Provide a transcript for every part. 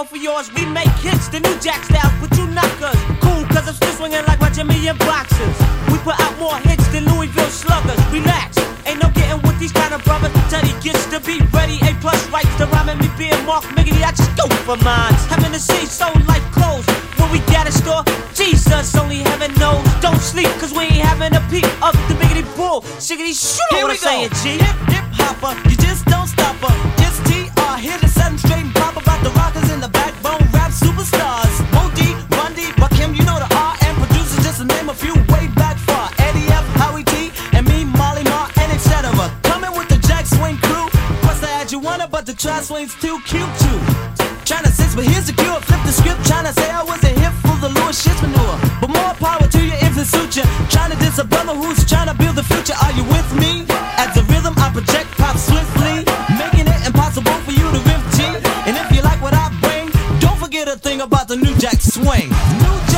go for yours. We make hits, the New Jack style, but you knockers. Cool, cause I'm still swinging like my Jimmy and boxers. We put out more hits than Louisville sluggers. Relax, ain't no getting with these kind of brothers. Teddy gets to be ready, A plus rights to rhyme and me being Mark Miggity. I just go for mines. Having to see so like clothes. When we got a store, Jesus, only heaven knows. Don't sleep, cause we ain't having a peep of the biggity bull. Shiggity shoot, Here what we I'm go. saying, G. Hip hip hopper, you just don't stop her. It's TR here to set 'em straight about the rockers the backbone rap superstars. You know the R and producers just to name a few way back far. Eddie F, Howie T, and me, Molly and. Coming with the Jack Swing crew. The you wanna, but the swing's too cute too. Tryna sense, but here's the cure. Flip the script, tryna say I was a hit full of Louis shit manure. But more power to you if it suits you. Tryna diss a brother who's tryna build the future. Are you with me? As the rhythm I project pop swiftly, about the New Jack Swing. New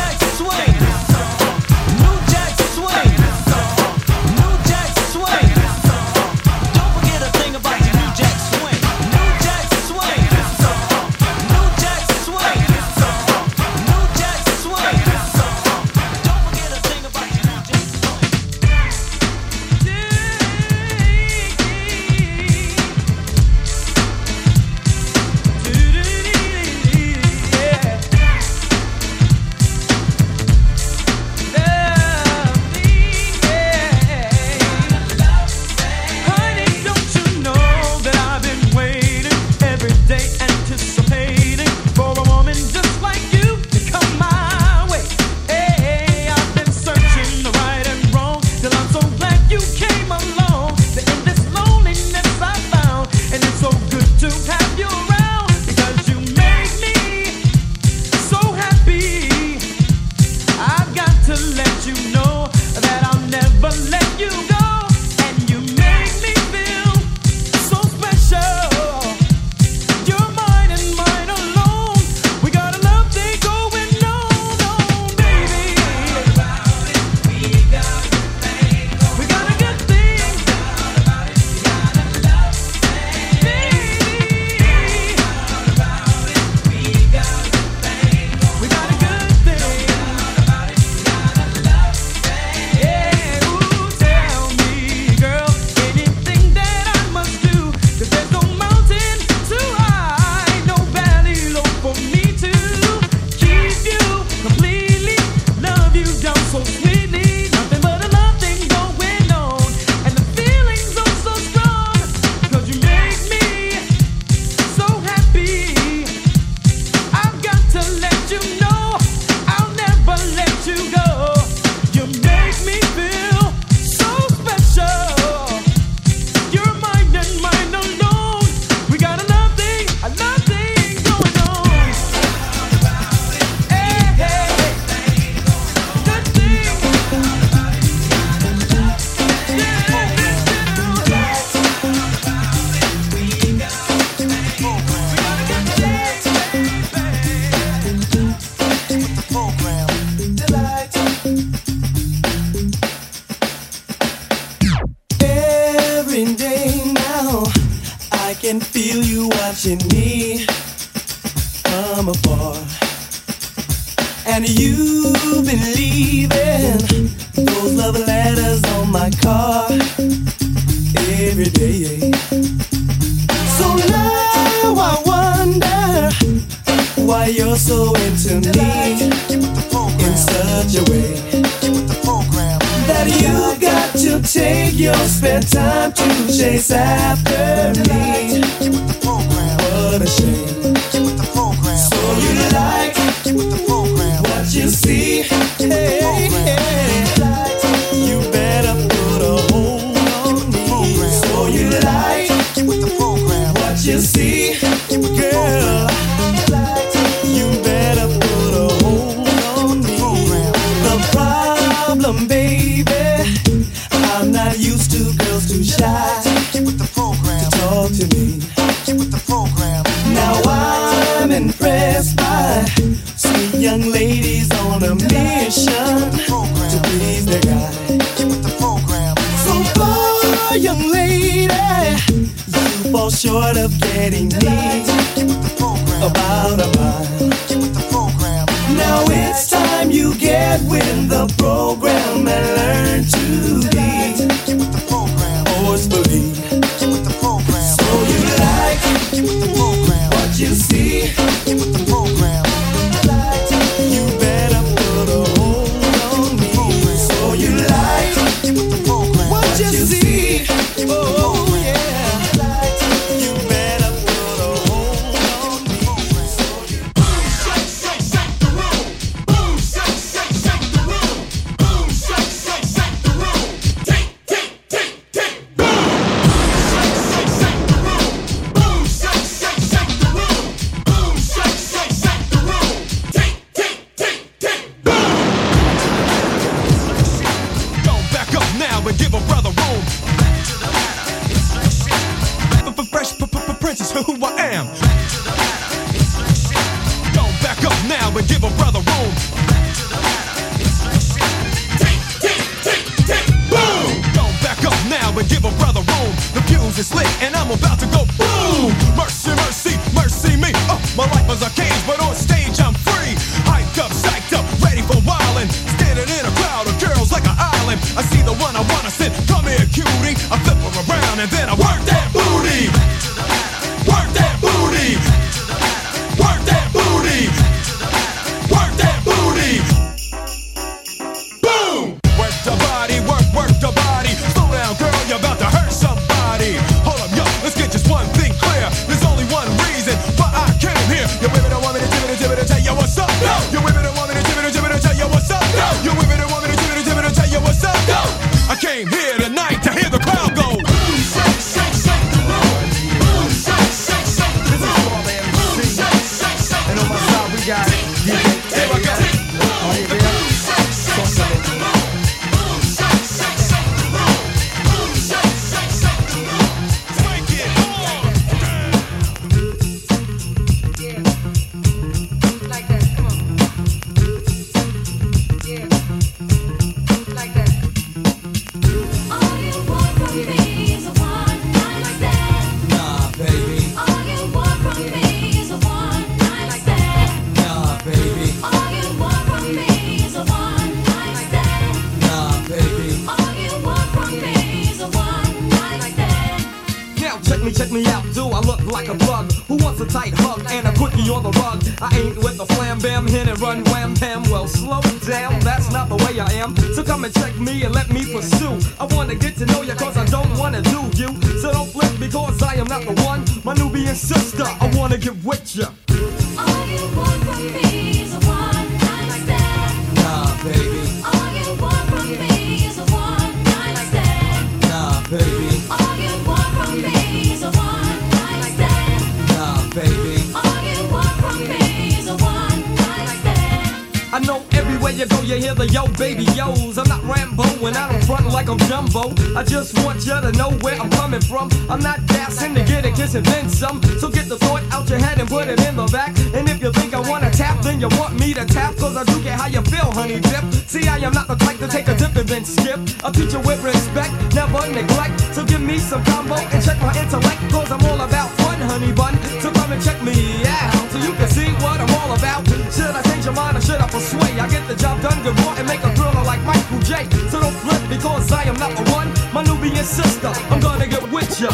ya to know where I'm coming from. I'm not gasping to get a kiss and then some. So get the thought out your head and put it in the back. And if you think I wanna tap, then you want me to tap. Cause I do get how you feel, honey dip. See, I am not the type to take a dip and then skip. I teach you with respect, never neglect. So give me some combo and check my intellect. Cause I'm all about honey bun. So come and check me out, so you can see what I'm all about. Should I change your mind or should I persuade? I get the job done, good boy, and make a thriller like Michael J. So don't flip because I am not the one. My Nubian sister, I'm gonna get with ya.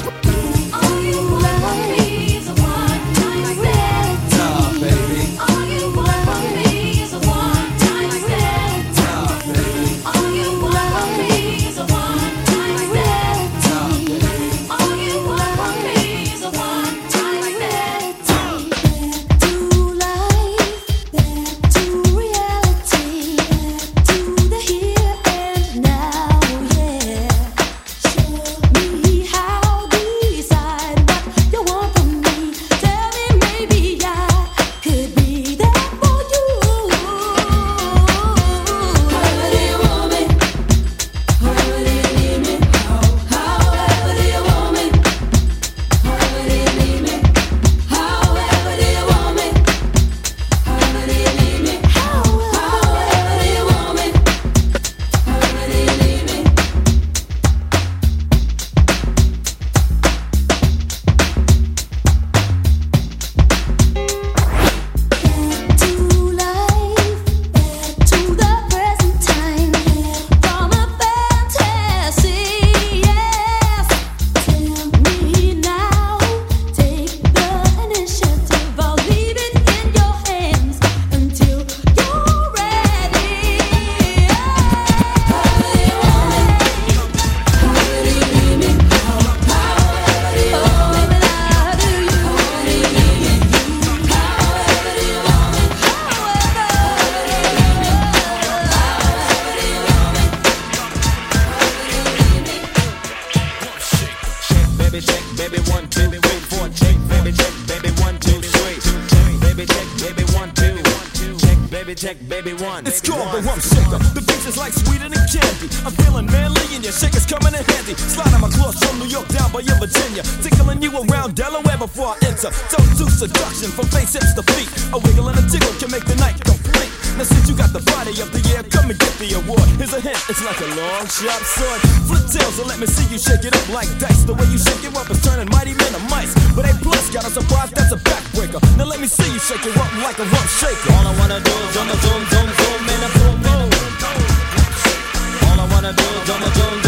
All you. Sharp sword. Flip tails and let me see you shake it up like dice. The way you shake it up is turning mighty men to mice. But A plus got a surprise, that's a backbreaker. Now let me see you shake it up like a rump shaker. All I wanna do is zoom, zoom, zoom, zoom, and a boom, boom. All I wanna do is zoom, zoom, zoom,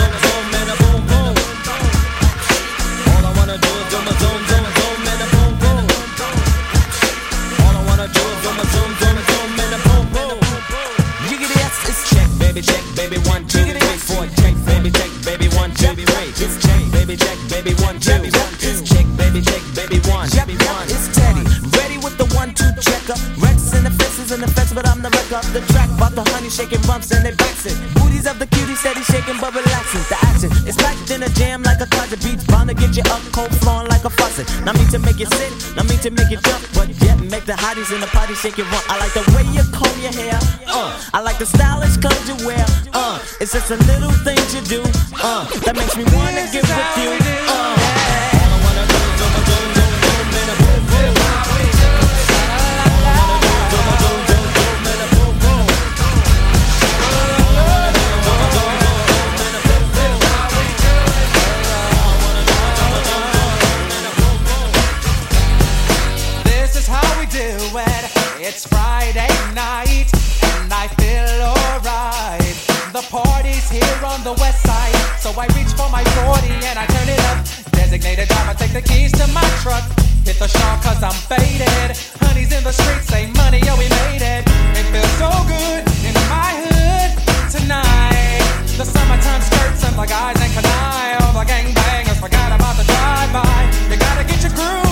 shaking bumps and they bouncing. Booties of the cutie steady shaking but relaxing. The action is packed in a jam like a closet beats. Bound to get you up cold flowing like a faucet. Not me to make you sit, not me to make you jump, but yet make the hotties in the party shake it run. I like the way you comb your hair, uh. I like the stylish clothes you wear, uh. It's just a little things do it. It's Friday night, and I feel alright. The party's here on the west side, so I reach for my 40 and I turn it up. Designated driver, take the keys to my truck. Hit the shop cause I'm faded. Honey's in the streets, say money, yo, we made it. It feels so good in my hood tonight. The summertime skirts and the guys ain't canine. All the gangbangers forgot about the drive-by. You gotta get your groove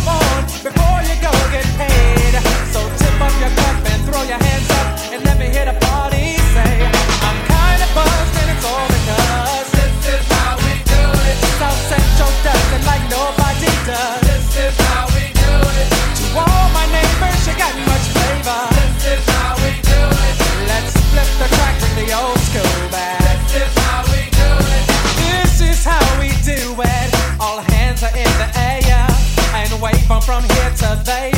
throw your hands up and let me hear the party say, I'm kinda buzzed and it's all because this is how we do it. South Central does it like nobody does. This is how we do it. To all my neighbors, you got much flavor. This is how we do it. Let's flip the crack from the old school back. This is how we do it. This is how we do it. All hands are in the air and wave from from here to there.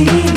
For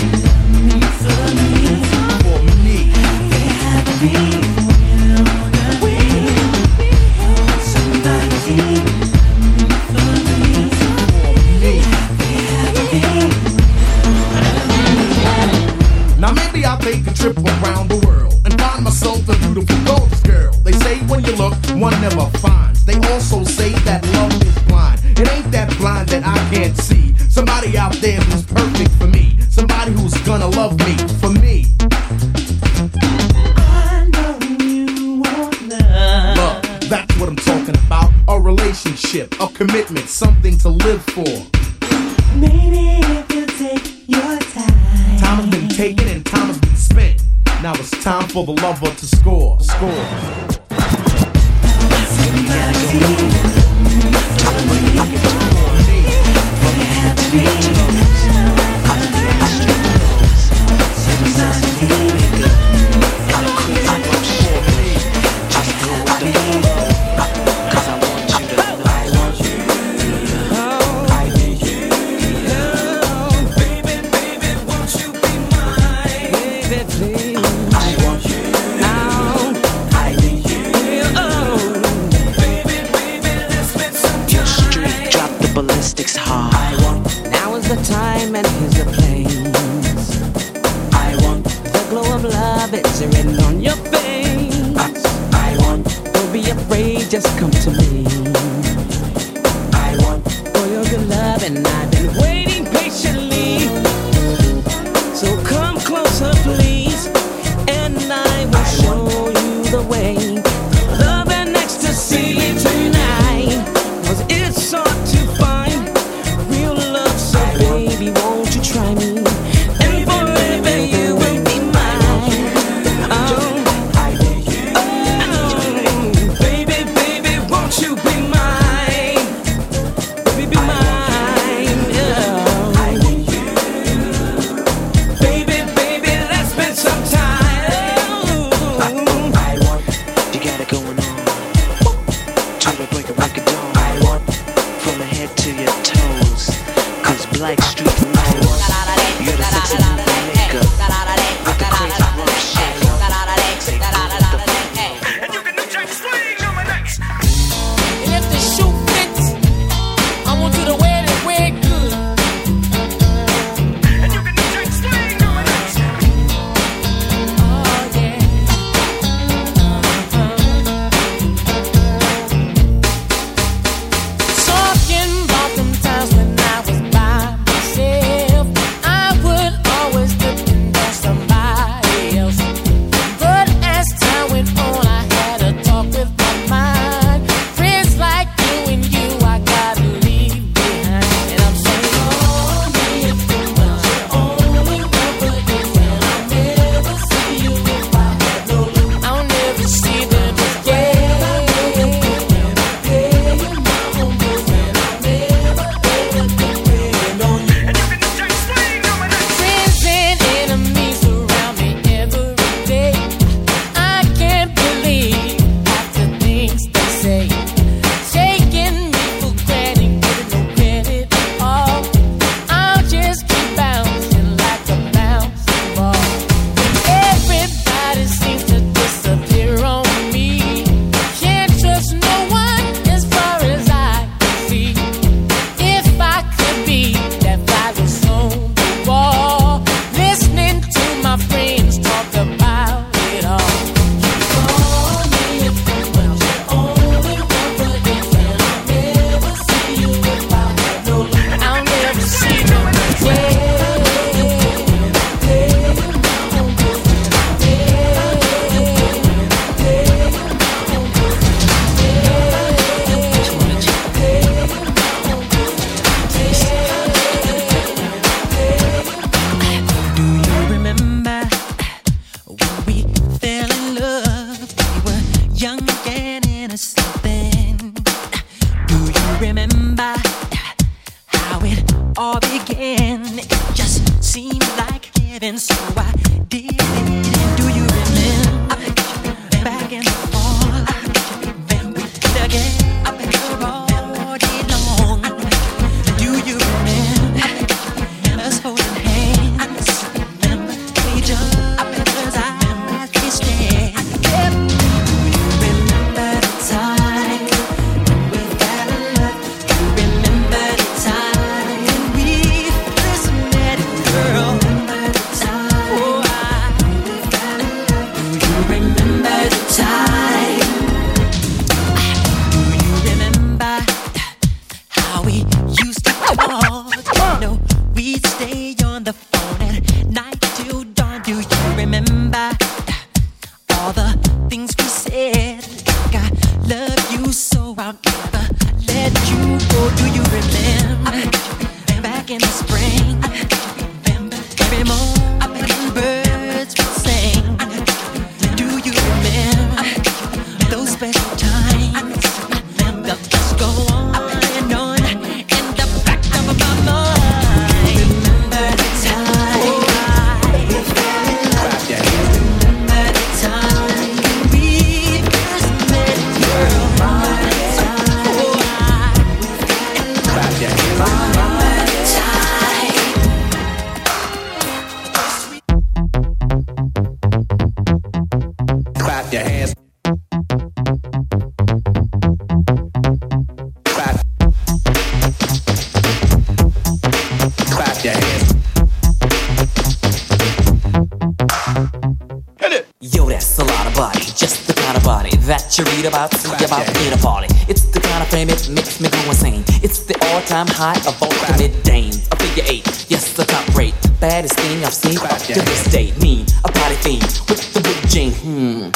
all-time high of ultimate dames. A figure eight, yes, the top rate, baddest thing I've seen up to this date. Mean, a party fiend with the big jean. Hmm,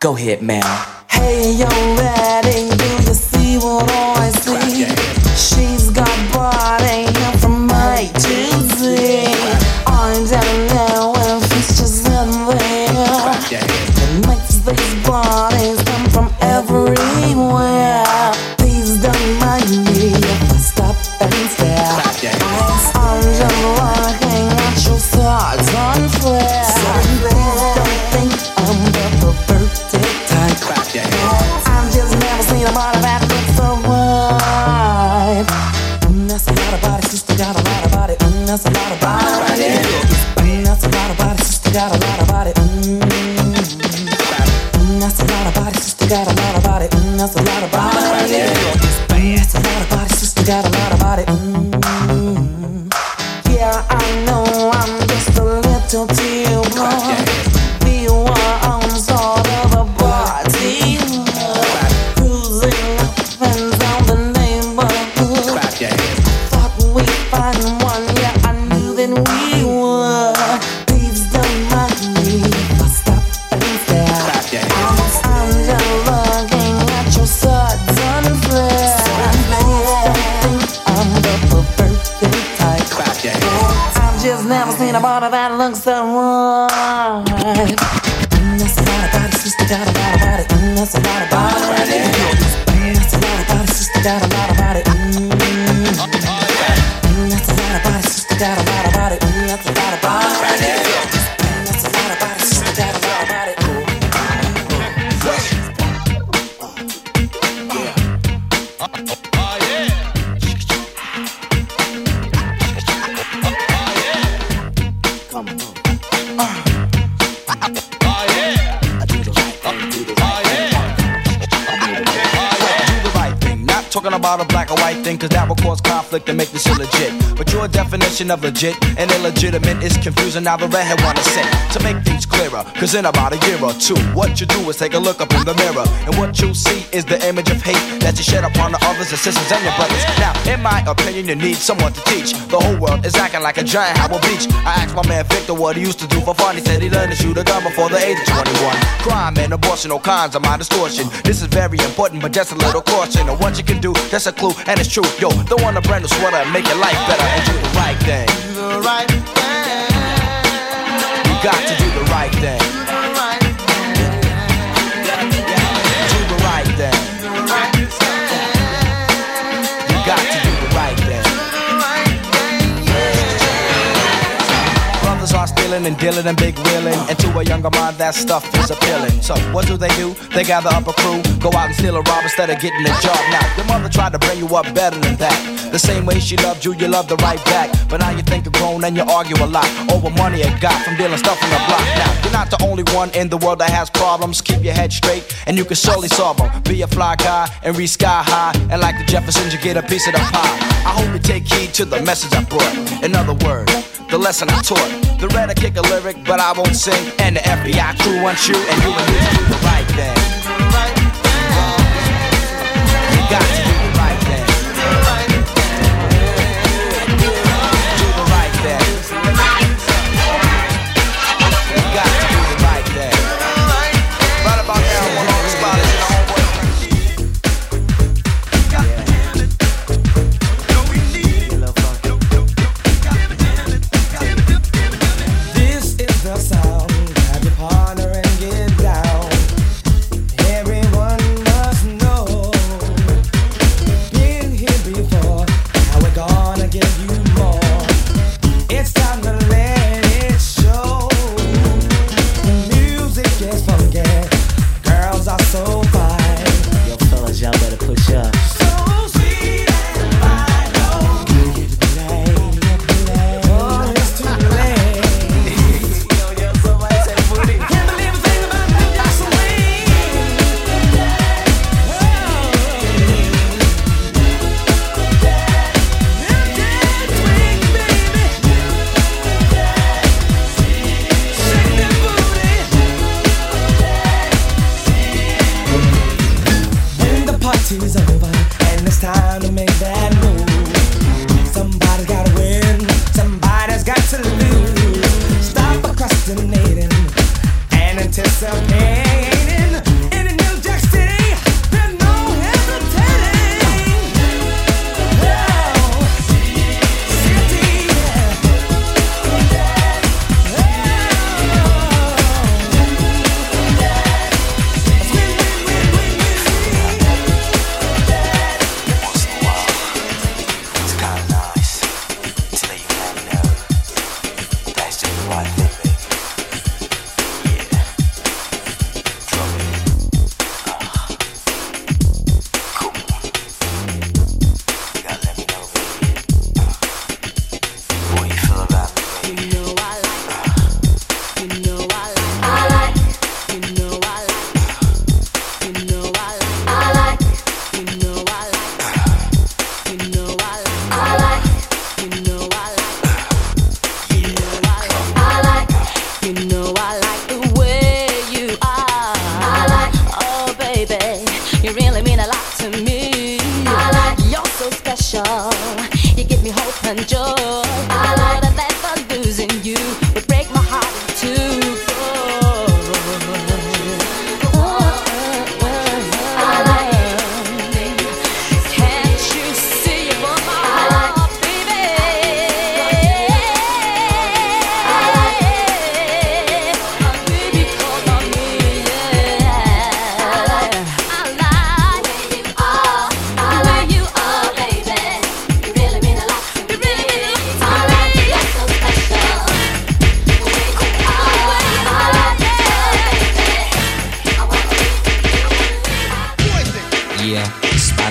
go ahead, man. Hey, yo, ready? Never seen a body that looks so right. Mm, that's a lot of body, sister got a lot of body. Mm, that's a lot of body. Mm, that's a lot of body, sister got a lot of body. Mm. Mm, that's a lot of body, sister got a lot of body. Mm, that's a lot of body. Cause that will cause conflict and make this illegit. But your definition of legit and illegitimate is confusing. Now the redhead wanna say to make things clearer. Cause in about a year or two, what you do is take a look up in the mirror. And what you'll see is the image of hate that you shed upon the others, the sisters, and your brothers. Now, in my opinion, you need someone to teach. The whole world is acting like a giant Howard Beach. I asked my man Victor what he used to do for fun. He said he learned to shoot a gun before the age of 21. Crime and abortion, all kinds of my distortion. This is very important, but just a little caution. And what you can do, that's a clue, and it's true. Yo, don't want a brand new sweater and make your life better and do the right thing. Do the right thing. You got to do the right thing. And dealing and big wheeling. And to a younger mind, that stuff is appealing. So what do they do? They gather up a crew, go out and steal a rob instead of getting a job. Now, your mother tried to bring you up better than that. The same way she loved you, you loved her right back. But now you think you're grown and you argue a lot over money you got from dealing stuff from the block. Now, you're not the only one in the world that has problems. Keep your head straight and you can surely solve them. Be a fly guy and reach sky high. And like the Jeffersons, you get a piece of the pie. I hope you take heed to the message I brought. In other words, the lesson I taught. The red I kick a lyric, but I won't sing. And the FBI crew wants you, and you and me to do the right thing.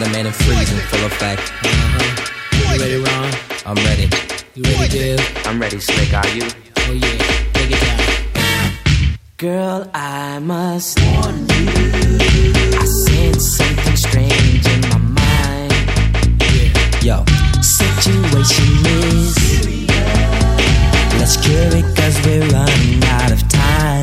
Spider-Man and freezing, full effect. Uh-huh. You ready, Ron? I'm ready. You ready, Dave? I'm ready, Slick. Are you? Oh yeah, take it down. Girl, I must warn you. I sense something strange in my mind. Yo, situation is. Let's cure it cause we're running out of time.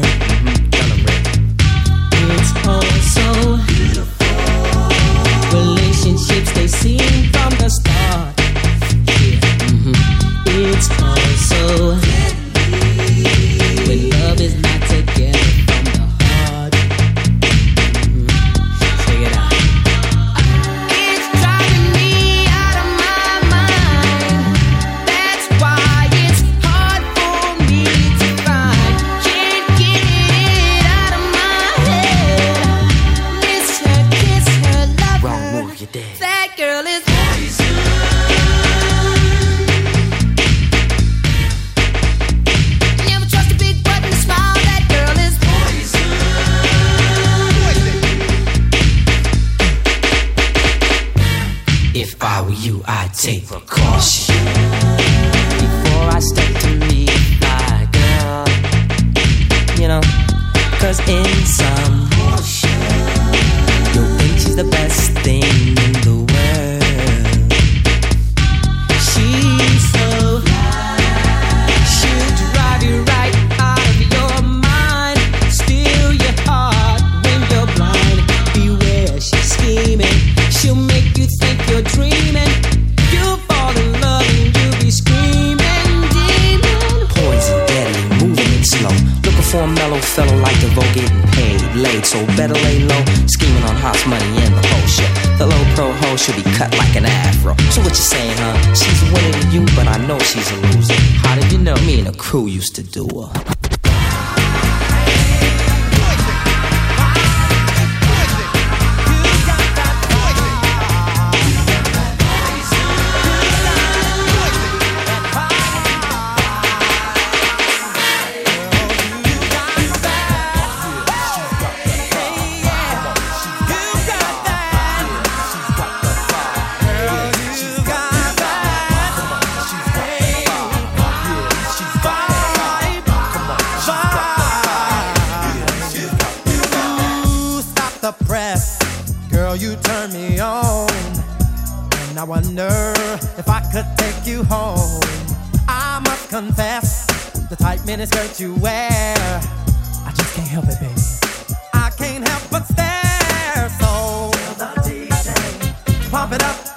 Take precaution. Before I step to meet my girl, you know, cause in some you'll think she's the best thing getting paid, laid. So better lay low, scheming on hot money and the whole shit. The low pro hoe should be cut like an afro. So what you saying, huh? She's winning you, but I know she's a loser. How did you know? Me and the crew used to do her. You turn me on. And I wonder if I could take you home. I must confess, the tight miniskirt you wear. I just can't help it, baby. I can't help but stare. So, pump it up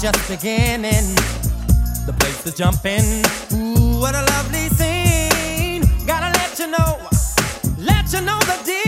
just beginning. The place is jumping. Ooh, what a lovely scene. Gotta let you know, let you know the deal.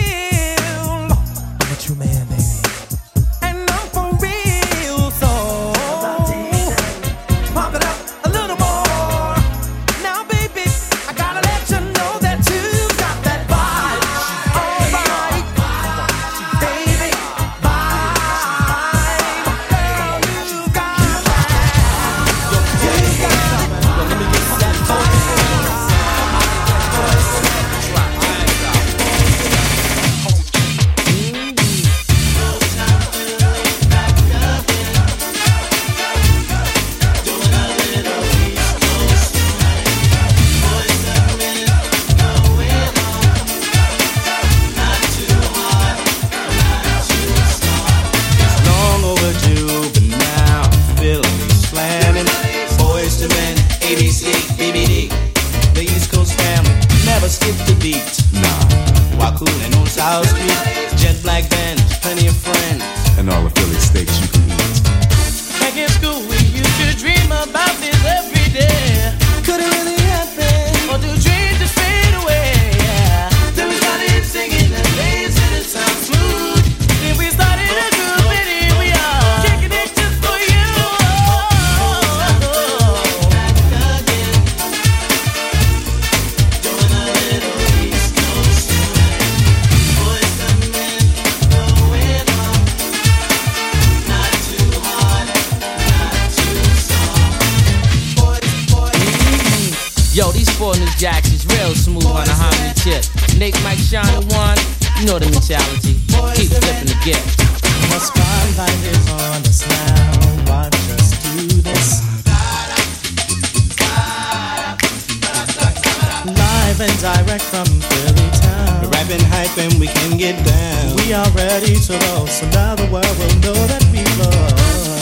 Get down. We are ready to roll, so now the world will know that we love.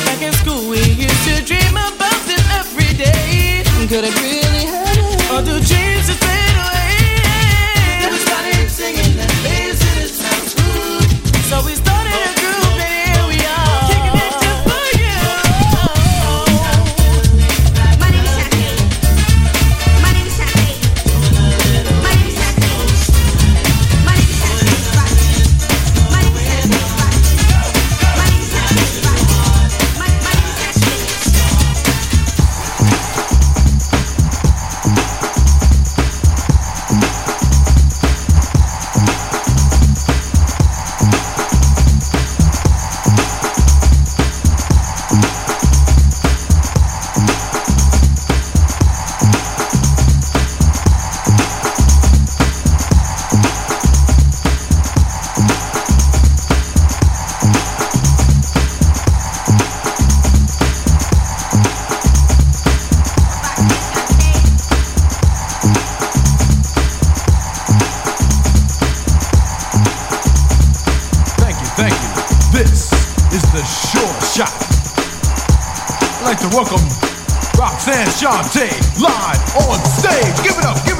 Back in school, we used to dream about this every day. Could it really happen? Or do dreams just fade away? Then we started singing and lazy to sound smooth. So we started Roxanne Shante live on stage. Give it up, give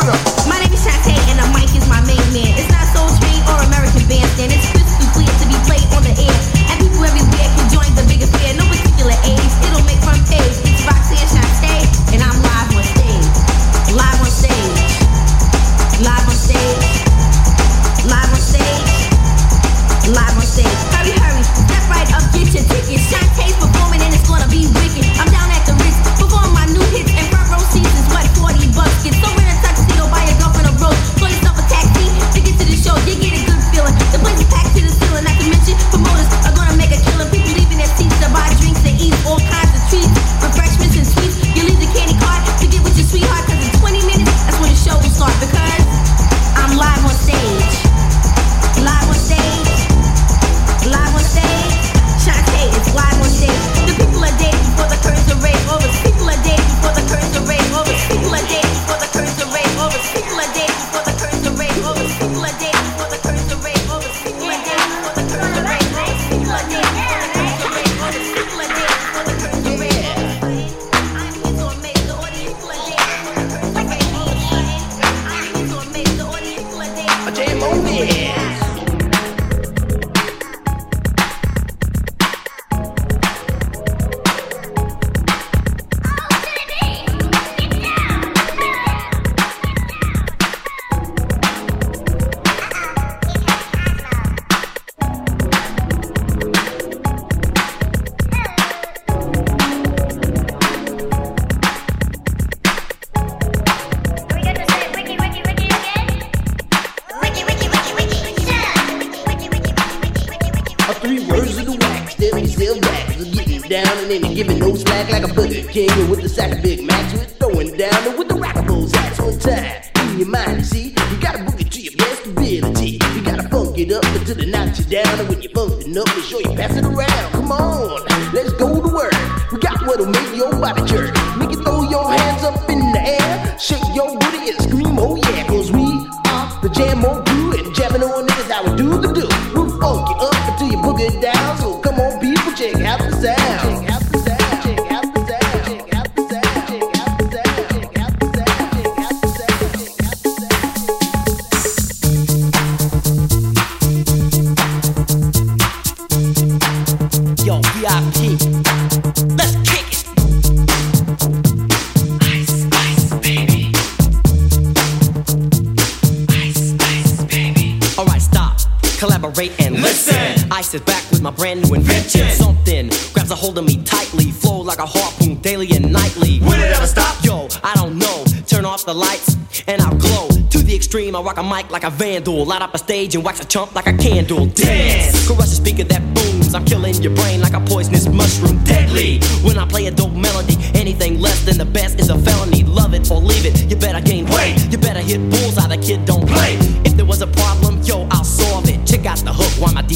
I sit back with my brand new invention. Something grabs a hold of me tightly, flow like a harpoon daily and nightly. Will it ever stop? Yo, I don't know. Turn off the lights and I'll glow. To the extreme, I rock a mic like a vandal. Light up a stage and wax a chump like a candle. Dance! Crush a speaker that booms. I'm killing your brain like a poisonous mushroom. Deadly! When I play a dope melody, anything less than the best is a felony. Love it or leave it. You better gain weight. You better hit bullseye. The kid don't play.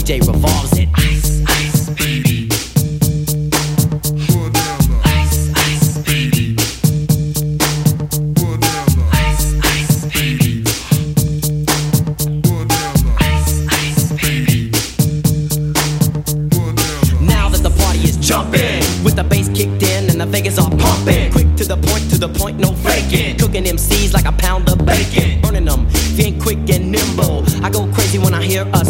DJ revolves it. Ice, ice, baby. Ice, ice, baby. Ice, ice, baby. Ice, ice, baby. Now that the party is jumping, with the bass kicked in and the Vegas are pumping. Quick to the point, to the point, no faking. Cooking MCs like a pound of bacon. Burning them, ain't quick and nimble. I go crazy when I hear a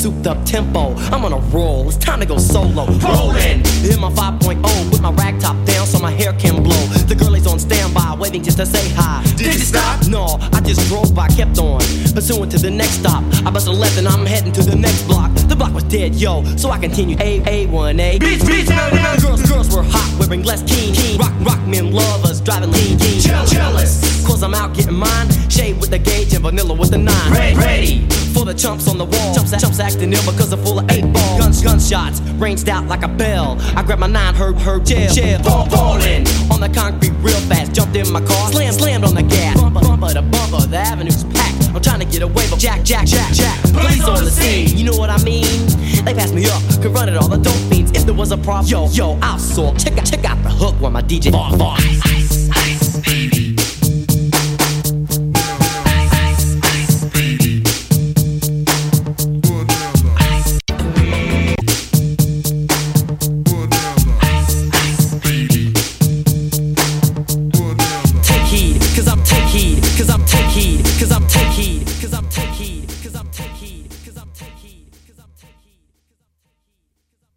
souped up tempo. I'm on a roll, it's time to go solo. Rolling in my 5.0 with my rag top down so my hair can blow. The girl is on standby, waiting just to say hi. Did you stop? No, I just drove by, kept on. Pursuing to the next stop. I bust a left and I'm heading to the next block. The block was dead, yo, so I continued A A1A. Beach, beach, Girls, girls were hot, wearing less keen. keen. Rock, rock men lovers, driving lean, keen. Jealous, cause I'm out getting mine. Shay with the gauge and vanilla with the nine. Ready, ready for the chumps on the wall. Chumps, chumps acting ill because I'm full of eight ball. Guns, gunshots, ranged out like a bell. I grabbed my nine, herb, herb, gel. Shell, fall, falling on the concrete real fast. Jumped in my car, slammed, slammed on the gas. Bumper, bumper to bumper, the avenue's packed. I'm trying to get away, but Jack, Jack, Jack, Jack. Police on the scene, you know what I mean? They passed me up, could run it all the dope fiends. If there was a problem, yo, yo, I'll sort. Check out, check out the hook while my DJ bar, bar. Ice, ice,